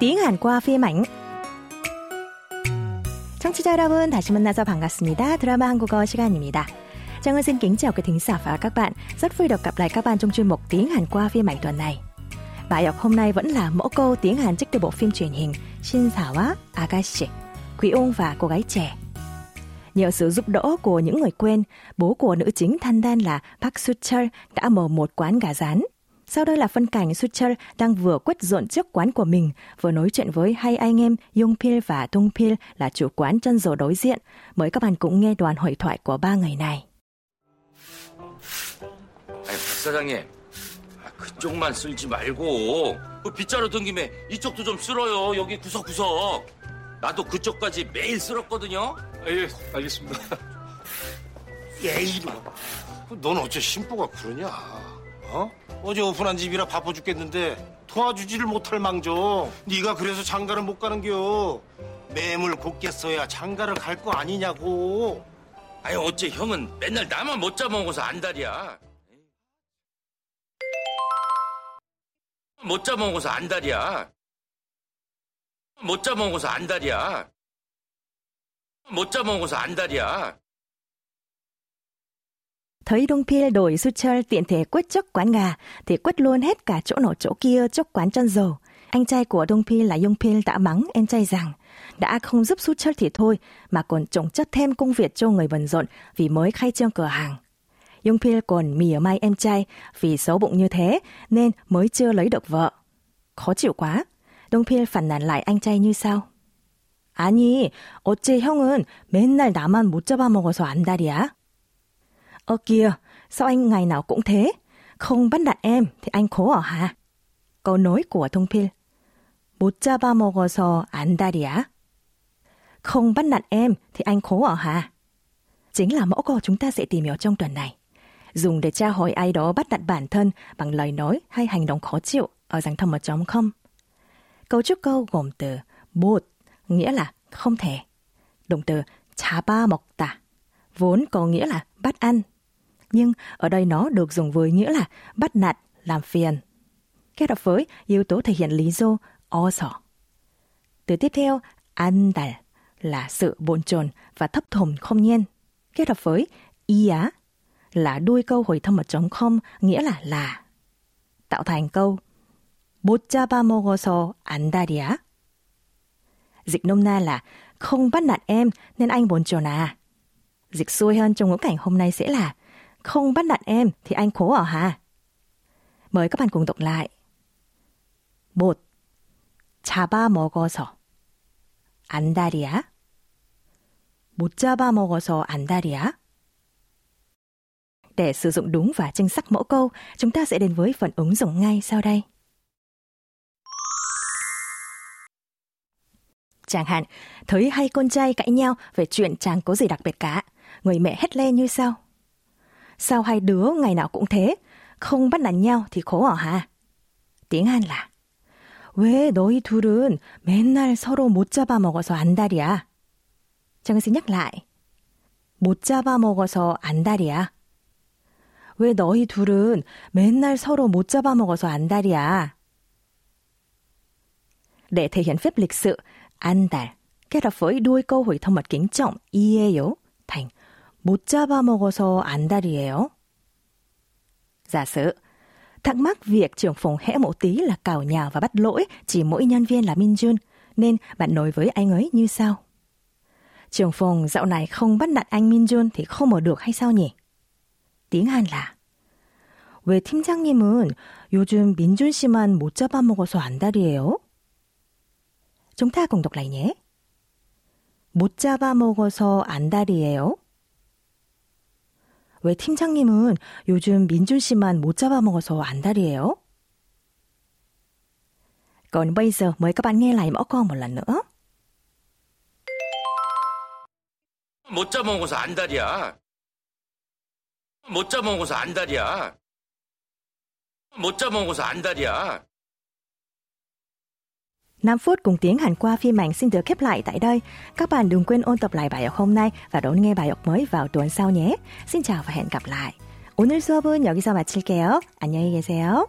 tiếng Hàn qua phim ảnh. 청취자 여러분 다시 만나서 반갑습니다. 드라마 한국어 시간입니다. Trang xin kính chào quý thính giả và các bạn. Rất vui được gặp lại các bạn trong chuyên mục tiếng Hàn qua phim ảnh tuần này. Bài học hôm nay vẫn là mẫu câu tiếng Hàn trích từ bộ phim truyền hình Shin Sawa Agashi, Quý ông và cô gái trẻ. Nhờ sự giúp đỡ của những người quen, bố của nữ chính Than Đan là Park Soo Chul đã mở một quán gà rán sau đây là phân cảnh Suchel đang vừa quét dọn trước quán của mình, vừa nói chuyện với hai anh em Yongpil và Dongpil là chủ quán chân dầu đối diện. Mời các bạn cũng nghe đoạn hội thoại của ba người này. 아니, 박 사장님. 아, 그쪽만 쓸지 말고 그 빗자루 든 김에 이쪽도 좀 쓸어요. 여기 구석구석. 나도 그쪽까지 매일 쓸었거든요. 아, 예, 알겠습니다. 야 이놈 넌 어째 심보가 그러냐 어? 어제 오픈한 집이라 바빠 죽겠는데 도와주지를 못할 망정 네가 그래서 장가를 못 가는겨 매물 곱게 써야 장가를 갈 거 아니냐고 아니 어째 형은 맨날 나만 못 잡아먹어서 안달이야. 못 잡아먹어서 안달이야. 못 잡아먹어서 안달이야. 못 잡아먹어서 안달이야. Thấy Đông Pil đổi Suchel tiện thể quét chốc quán gà, thì quét luôn hết cả chỗ nọ chỗ kia chốc quán chân dầu. Anh trai của Đông Pil là Yong Pil đã mắng em trai rằng đã không giúp Suchel thì thôi, mà còn trồng chất thêm công việc cho người bận rộn vì mới khai trương cửa hàng. Yong Pil còn mỉa mai em trai vì xấu bụng như thế nên mới chưa lấy được vợ. Khó chịu quá. Đông Pil phản nàn lại anh trai như sau. 아니, 어째 형은 맨날 나만 못 잡아먹어서 안달이야? Ơ kìa, sao anh ngày nào cũng thế? Không bắt nạt em thì anh khổ ở hả? Câu nối của Thông Phil. Bút cha ba mô gò sò ảnh đa đĩa. Không bắt nạt em thì anh khổ ở hả? Chính là mẫu câu chúng ta sẽ tìm hiểu trong tuần này. Dùng để tra hỏi ai đó bắt nạt bản thân bằng lời nói hay hành động khó chịu ở dạng thầm ở trong không. Cấu trúc câu gồm từ bột, nghĩa là không thể. Động từ chá ba tả, vốn có nghĩa là bắt ăn, nhưng ở đây nó được dùng với nghĩa là bắt nạt, làm phiền. Kết hợp với yếu tố thể hiện lý do 어서. Từ tiếp theo, 안달 là sự bồn chồn và thấp thỏm không nhiên. Kết hợp với 이야 là đuôi câu hồi thâm ở trống không, nghĩa là là. Tạo thành câu 못 잡아먹어서 안달이야. Dịch nôm na là không bắt nạt em nên anh bồn chồn à. Dịch xuôi hơn trong ngữ cảnh hôm nay sẽ là không bắt nạt em thì anh khổ ở hà. Mời các bạn cùng đọc lại. 못 잡아먹어서 안달이야. 못 잡아먹어서 안달이야. Để sử dụng đúng và chính xác mẫu câu, chúng ta sẽ đến với phần ứng dụng ngay sau đây. Chẳng hạn, thấy hai con trai cãi nhau về chuyện chẳng có gì đặc biệt cả. Người mẹ hét lên như sau. Sao hai đứa ngày nào cũng thế? Không bắt nạt nhau thì khổ ở hả? Tiếng Hàn là 왜 너희 둘은 맨날 서로 못 잡아먹어서 안달이야? 정은 xin nhắc lại. 못 잡아먹어서 안달이야. 왜 너희 둘은 맨날 서로 못 잡아먹어서 안달이야? Để thể hiện phép lịch sự, 안달 kết hợp với đuôi câu hỏi thông mật kính trọng 이에요 thành 못 잡아먹어서 안달이에요. Giả sử, thắc mắc việc trưởng phòng hẽ một tí là cào nhào và bắt lỗi chỉ mỗi nhân viên là Min Jun, nên bạn nói với anh ấy như sau. Trưởng phòng dạo này không bắt nạt anh Min Jun thì không mở được hay sao nhỉ? Tiếng Hàn là 왜 팀장님은 요즘 민준 씨만 못 잡아먹어서 안달이에요? Chúng ta cùng đọc lại nhé. 못 잡아먹어서 안달이에요. 왜 팀장님은 요즘 민준 씨만 못 잡아먹어서 안달이에요? Còn bây giờ mời các bạn. 못 잡아먹어서 안달이야. 못 잡아먹어서 안달이야. 못 잡아먹어서 안달이야. 5 phút cùng tiếng Hàn qua phim ảnh xin được khép lại tại đây. Các bạn đừng quên ôn tập lại bài học hôm nay và đón nghe bài học mới vào tuần sau nhé. Xin chào và hẹn gặp lại. 오늘 수업은 여기서 마칠게요. 안녕히 계세요.